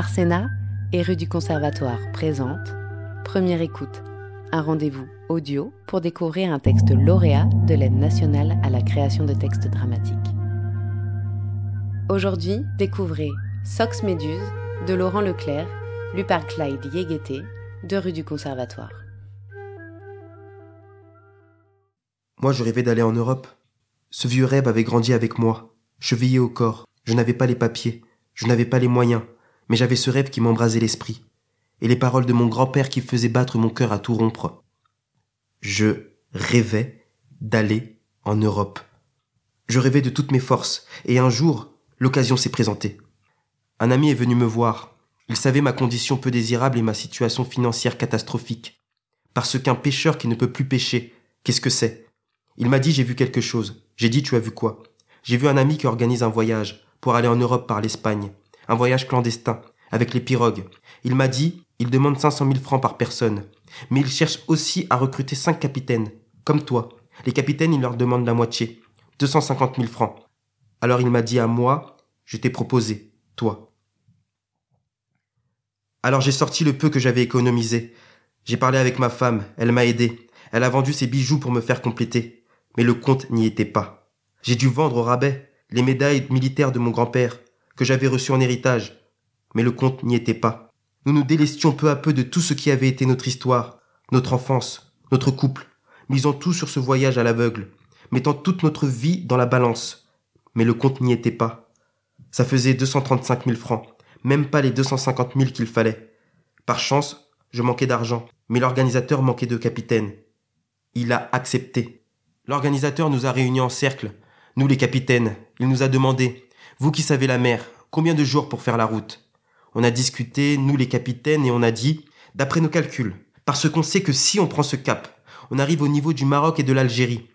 Arsena et rue du Conservatoire présente Première écoute, un rendez-vous audio pour découvrir un texte lauréat de l'aide nationale à la création de textes dramatiques. Aujourd'hui, découvrez Sox Méduse de Laurent Leclerc, lu par Clyde Yegueté de rue du Conservatoire. Moi, je rêvais d'aller en Europe. Ce vieux rêve avait grandi avec moi, chevillé au corps. Je n'avais pas les papiers, je n'avais pas les moyens, mais j'avais ce rêve qui m'embrasait l'esprit, et les paroles de mon grand-père qui faisaient battre mon cœur à tout rompre. Je rêvais d'aller en Europe. Je rêvais de toutes mes forces, et un jour, l'occasion s'est présentée. Un ami est venu me voir. Il savait ma condition peu désirable et ma situation financière catastrophique. Parce qu'un pêcheur qui ne peut plus pêcher, qu'est-ce que c'est? Il m'a dit j'ai vu quelque chose. J'ai dit tu as vu quoi? J'ai vu un ami qui organise un voyage pour aller en Europe par l'Espagne. Un voyage clandestin, avec les pirogues. Il m'a dit il demande 500 000 francs par personne. Mais il cherche aussi à recruter cinq capitaines, comme toi. Les capitaines, il leur demande la moitié. 250 000 francs. Alors il m'a dit à moi, je t'ai proposé, toi. Alors j'ai sorti le peu que j'avais économisé. J'ai parlé avec ma femme, elle m'a aidé. Elle a vendu ses bijoux pour me faire compléter mais le compte n'y était pas. J'ai dû vendre au rabais les médailles militaires de mon grand-père, que j'avais reçues en héritage, mais le compte n'y était pas. Nous nous délestions peu à peu de tout ce qui avait été notre histoire, notre enfance, notre couple, misant tout sur ce voyage à l'aveugle, mettant toute notre vie dans la balance, mais le compte n'y était pas. Ça faisait 235 000 francs, même pas les 250 000 qu'il fallait. Par chance, je manquais d'argent, mais l'organisateur manquait de capitaine. Il a accepté. L'organisateur nous a réunis en cercle, nous les capitaines. Il nous a demandé, vous qui savez la mer, combien de jours pour faire la route? On a discuté, nous les capitaines, et on a dit, d'après nos calculs, parce qu'on sait que si on prend ce cap, on arrive au niveau du Maroc et de l'Algérie,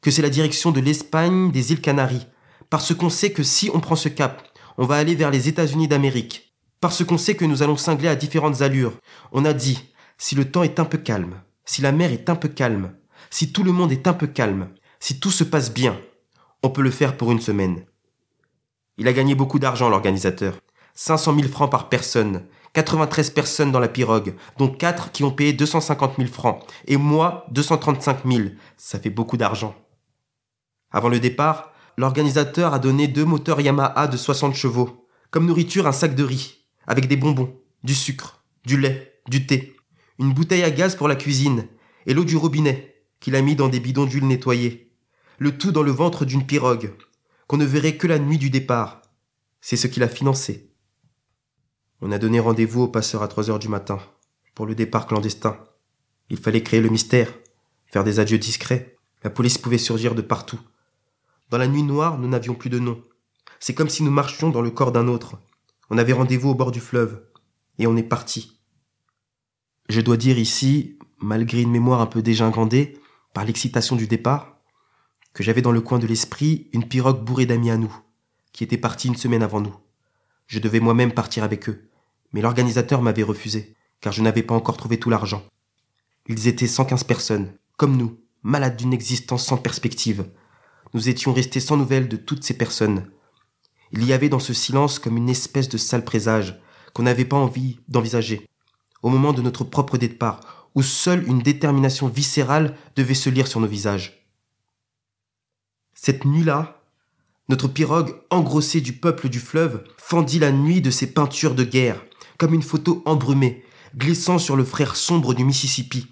que c'est la direction de l'Espagne, des îles Canaries, parce qu'on sait que si on prend ce cap, on va aller vers les États-Unis d'Amérique, parce qu'on sait que nous allons cingler à différentes allures. On a dit, si le temps est un peu calme, si la mer est un peu calme, si tout le monde est un peu calme, si tout se passe bien, on peut le faire pour une semaine. Il a gagné beaucoup d'argent, l'organisateur. 500 000 francs par personne. 93 personnes dans la pirogue, dont 4 qui ont payé 250 000 francs. Et moi, 235 000. Ça fait beaucoup d'argent. Avant le départ, l'organisateur a donné deux moteurs Yamaha de 60 chevaux. Comme nourriture, un sac de riz. Avec des bonbons, du sucre, du lait, du thé. Une bouteille à gaz pour la cuisine. Et l'eau du robinet qu'il a mis dans des bidons d'huile nettoyés. Le tout dans le ventre d'une pirogue, qu'on ne verrait que la nuit du départ. C'est ce qu'il a financé. On a donné rendez-vous au passeur à trois heures du matin, pour le départ clandestin. Il fallait créer le mystère, faire des adieux discrets. La police pouvait surgir de partout. Dans la nuit noire, nous n'avions plus de nom. C'est comme si nous marchions dans le corps d'un autre. On avait rendez-vous au bord du fleuve, et on est parti. Je dois dire ici, malgré une mémoire un peu dégingandée, par l'excitation du départ, que j'avais dans le coin de l'esprit une pirogue bourrée d'amis à nous, qui étaient partis une semaine avant nous. Je devais moi-même partir avec eux, mais l'organisateur m'avait refusé, car je n'avais pas encore trouvé tout l'argent. Ils étaient 115 personnes, comme nous, malades d'une existence sans perspective. Nous étions restés sans nouvelles de toutes ces personnes. Il y avait dans ce silence comme une espèce de sale présage qu'on n'avait pas envie d'envisager. Au moment de notre propre départ, où seule une détermination viscérale devait se lire sur nos visages. Cette nuit-là, notre pirogue, engrossée du peuple du fleuve, fendit la nuit de ses peintures de guerre, comme une photo embrumée, glissant sur le frère sombre du Mississippi.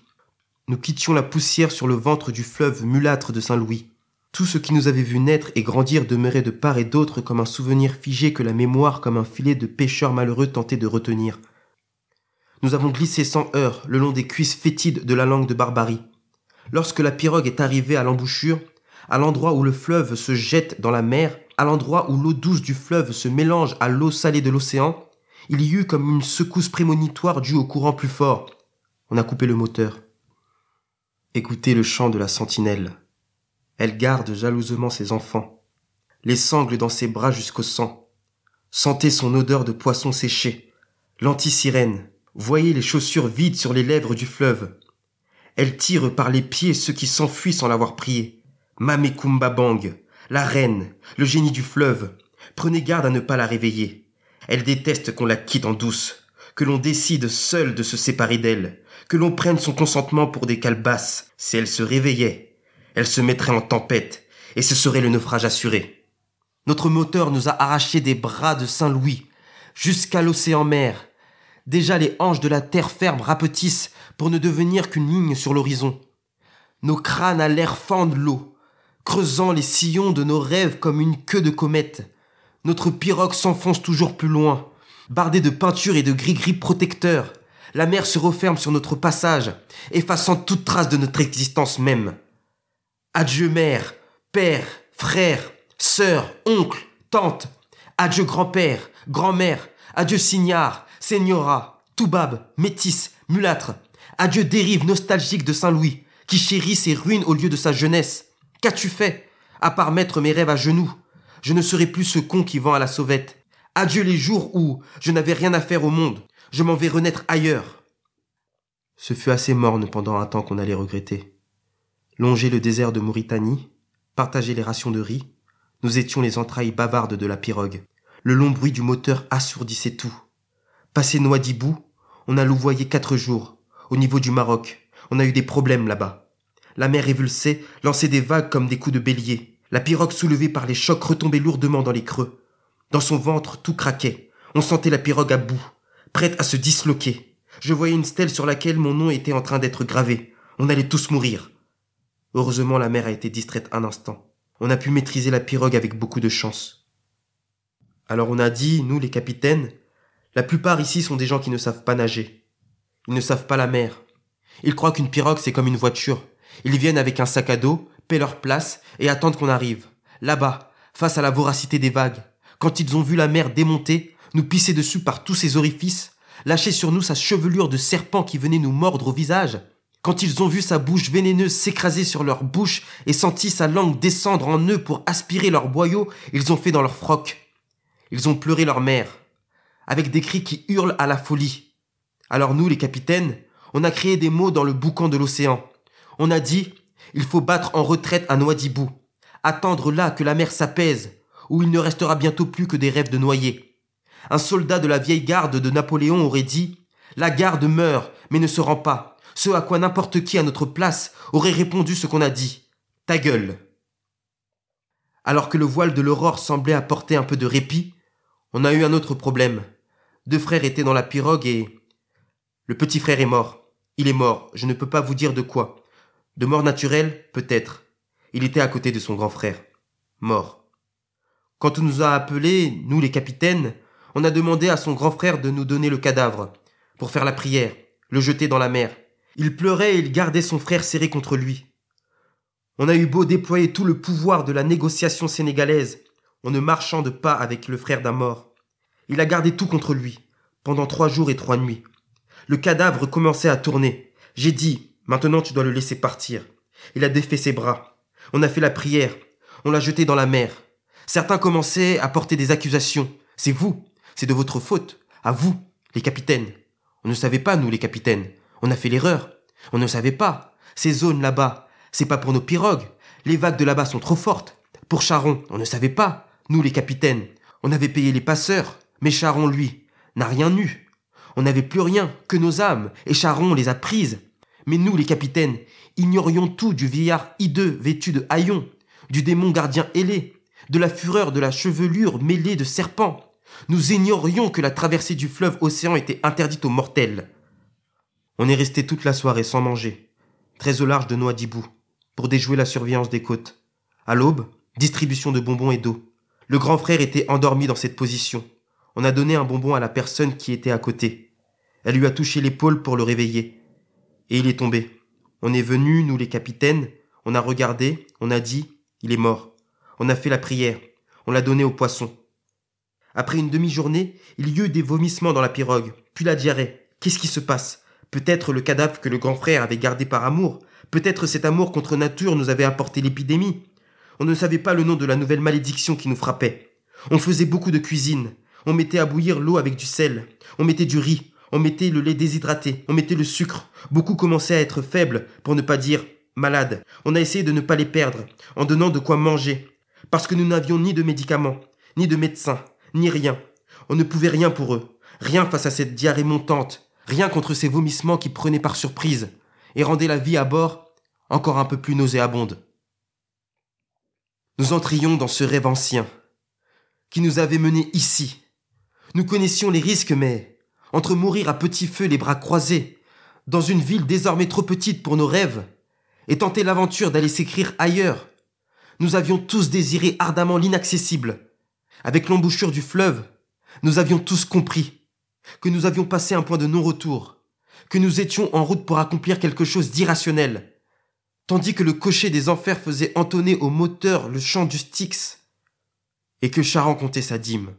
Nous quittions la poussière sur le ventre du fleuve mulâtre de Saint-Louis. Tout ce qui nous avait vu naître et grandir demeurait de part et d'autre comme un souvenir figé que la mémoire comme un filet de pêcheurs malheureux tentait de retenir. Nous avons glissé sans heurts le long des cuisses fétides de la langue de barbarie. Lorsque la pirogue est arrivée à l'embouchure, à l'endroit où le fleuve se jette dans la mer, à l'endroit où l'eau douce du fleuve se mélange à l'eau salée de l'océan, il y eut comme une secousse prémonitoire due au courant plus fort. On a coupé le moteur. Écoutez le chant de la sentinelle. Elle garde jalousement ses enfants, les sangles dans ses bras jusqu'au sang. Sentez son odeur de poisson séché, l'anti-sirène, Voyez les chaussures vides sur les lèvres du fleuve. Elle tire par les pieds ceux qui s'enfuient sans l'avoir prié. Mamekumba Bang, la reine, le génie du fleuve. Prenez garde à ne pas la réveiller. Elle déteste qu'on la quitte en douce, que l'on décide seul de se séparer d'elle, que l'on prenne son consentement pour des calebasses. Si elle se réveillait, elle se mettrait en tempête, et ce serait le naufrage assuré. Notre moteur nous a arraché des bras de Saint-Louis, jusqu'à l'océan mer. Déjà les hanches de la terre ferme rapetissent pour ne devenir qu'une ligne sur l'horizon. Nos crânes à l'air fendent l'eau, creusant les sillons de nos rêves comme une queue de comète. Notre pirogue s'enfonce toujours plus loin, bardée de peinture et de gris-gris protecteurs. La mer se referme sur notre passage, effaçant toute trace de notre existence même. Adieu mère, père, frère, sœur, oncle, tante. Adieu grand-père, grand-mère. Adieu signard, seigneura, toubab, métis, mulâtre. Adieu dérive nostalgique de Saint-Louis, qui chérit ses ruines au lieu de sa jeunesse. Qu'as-tu fait À part mettre mes rêves à genoux? Je ne serai plus ce con qui vend à la sauvette. Adieu les jours où je n'avais rien à faire au monde. Je m'en vais renaître ailleurs. Ce fut assez morne pendant un temps qu'on allait regretter. Longer le désert de Mauritanie, partager les rations de riz, nous étions les entrailles bavardes de la pirogue. Le long bruit du moteur assourdissait tout. Passé Noidibou, on a louvoyé quatre jours, au niveau du Maroc. On a eu des problèmes là-bas. La mer évulsée lançait des vagues comme des coups de bélier. La pirogue soulevée par les chocs retombait lourdement dans les creux. Dans son ventre, tout craquait. On sentait la pirogue à bout, prête à se disloquer. Je voyais une stèle sur laquelle mon nom était en train d'être gravé. On allait tous mourir. Heureusement, la mer a été distraite un instant. On a pu maîtriser la pirogue avec beaucoup de chance. Alors on a dit, nous les capitaines, la plupart ici sont des gens qui ne savent pas nager. Ils ne savent pas la mer. Ils croient qu'une pirogue c'est comme une voiture. Ils viennent avec un sac à dos, paient leur place et attendent qu'on arrive. Là-bas, face à la voracité des vagues, quand ils ont vu la mer démonter, nous pisser dessus par tous ses orifices, lâcher sur nous sa chevelure de serpent qui venait nous mordre au visage, quand ils ont vu sa bouche vénéneuse s'écraser sur leur bouche et senti sa langue descendre en eux pour aspirer leurs boyaux, ils ont fait dans leur froc. Ils ont pleuré leur mère, avec des cris qui hurlent à la folie. Alors nous, les capitaines, on a créé des mots dans le boucan de l'océan. On a dit, il faut battre en retraite un Noidibou, attendre là que la mer s'apaise, où il ne restera bientôt plus que des rêves de noyés. Un soldat de la vieille garde de Napoléon aurait dit, la garde meurt, mais ne se rend pas, ce à quoi n'importe qui à notre place aurait répondu ce qu'on a dit. Ta gueule. Alors que le voile de l'aurore semblait apporter un peu de répit, on a eu un autre problème. Deux frères étaient dans la pirogue et... Le petit frère est mort. Il est mort, je ne peux pas vous dire de quoi. De mort naturelle, peut-être. Il était à côté de son grand frère. Mort. Quand on nous a appelés, nous les capitaines, on a demandé à son grand frère de nous donner le cadavre, pour faire la prière, le jeter dans la mer. Il pleurait et il gardait son frère serré contre lui. On a eu beau déployer tout le pouvoir de la négociation sénégalaise, on ne marchant de pas avec le frère d'un mort. Il a gardé tout contre lui, pendant trois jours et trois nuits. Le cadavre commençait à tourner. J'ai dit, maintenant tu dois le laisser partir. Il a défait ses bras. On a fait la prière. On l'a jeté dans la mer. Certains commençaient à porter des accusations. C'est vous. C'est de votre faute. À vous, les capitaines. On ne savait pas, nous, les capitaines. On a fait l'erreur. On ne savait pas. Ces zones là-bas, c'est pas pour nos pirogues. Les vagues de là-bas sont trop fortes. Pour Charon, on ne savait pas. Nous, les capitaines. On avait payé les passeurs. Mais Charon, lui, n'a rien eu. On n'avait plus rien que nos âmes, et Charon les a prises. Mais nous, les capitaines, ignorions tout du vieillard hideux vêtu de haillons, du démon gardien ailé, de la fureur de la chevelure mêlée de serpents. Nous ignorions que la traversée du fleuve océan était interdite aux mortels. On est resté toute la soirée sans manger, très au large de Noidibou, pour déjouer la surveillance des côtes. À l'aube, distribution de bonbons et d'eau. Le grand frère était endormi dans cette position. On a donné un bonbon à la personne qui était à côté. Elle lui a touché l'épaule pour le réveiller. Et il est tombé. On est venu, nous les capitaines, on a regardé, on a dit, il est mort. On a fait la prière, on l'a donné au poisson. Après une demi-journée, il y eut des vomissements dans la pirogue, puis la diarrhée. Qu'est-ce qui se passe? Peut-être le cadavre que le grand frère avait gardé par amour. Peut-être cet amour contre nature nous avait apporté l'épidémie. On ne savait pas le nom de la nouvelle malédiction qui nous frappait. On faisait beaucoup de cuisine. On mettait à bouillir l'eau avec du sel. On mettait du riz. On mettait le lait déshydraté. On mettait le sucre. Beaucoup commençaient à être faibles, pour ne pas dire malades. On a essayé de ne pas les perdre, en donnant de quoi manger. Parce que nous n'avions ni de médicaments, ni de médecins, ni rien. On ne pouvait rien pour eux, rien face à cette diarrhée montante, rien contre ces vomissements qui prenaient par surprise et rendaient la vie à bord encore un peu plus nauséabonde. Nous entrions dans ce rêve ancien, qui nous avait menés ici. Nous connaissions les risques, mais entre mourir à petit feu les bras croisés, dans une ville désormais trop petite pour nos rêves, et tenter l'aventure d'aller s'écrire ailleurs, nous avions tous désiré ardemment l'inaccessible. Avec l'embouchure du fleuve, nous avions tous compris que nous avions passé un point de non-retour, que nous étions en route pour accomplir quelque chose d'irrationnel, tandis que le cocher des enfers faisait entonner au moteur le chant du Styx, et que Charan comptait sa dîme.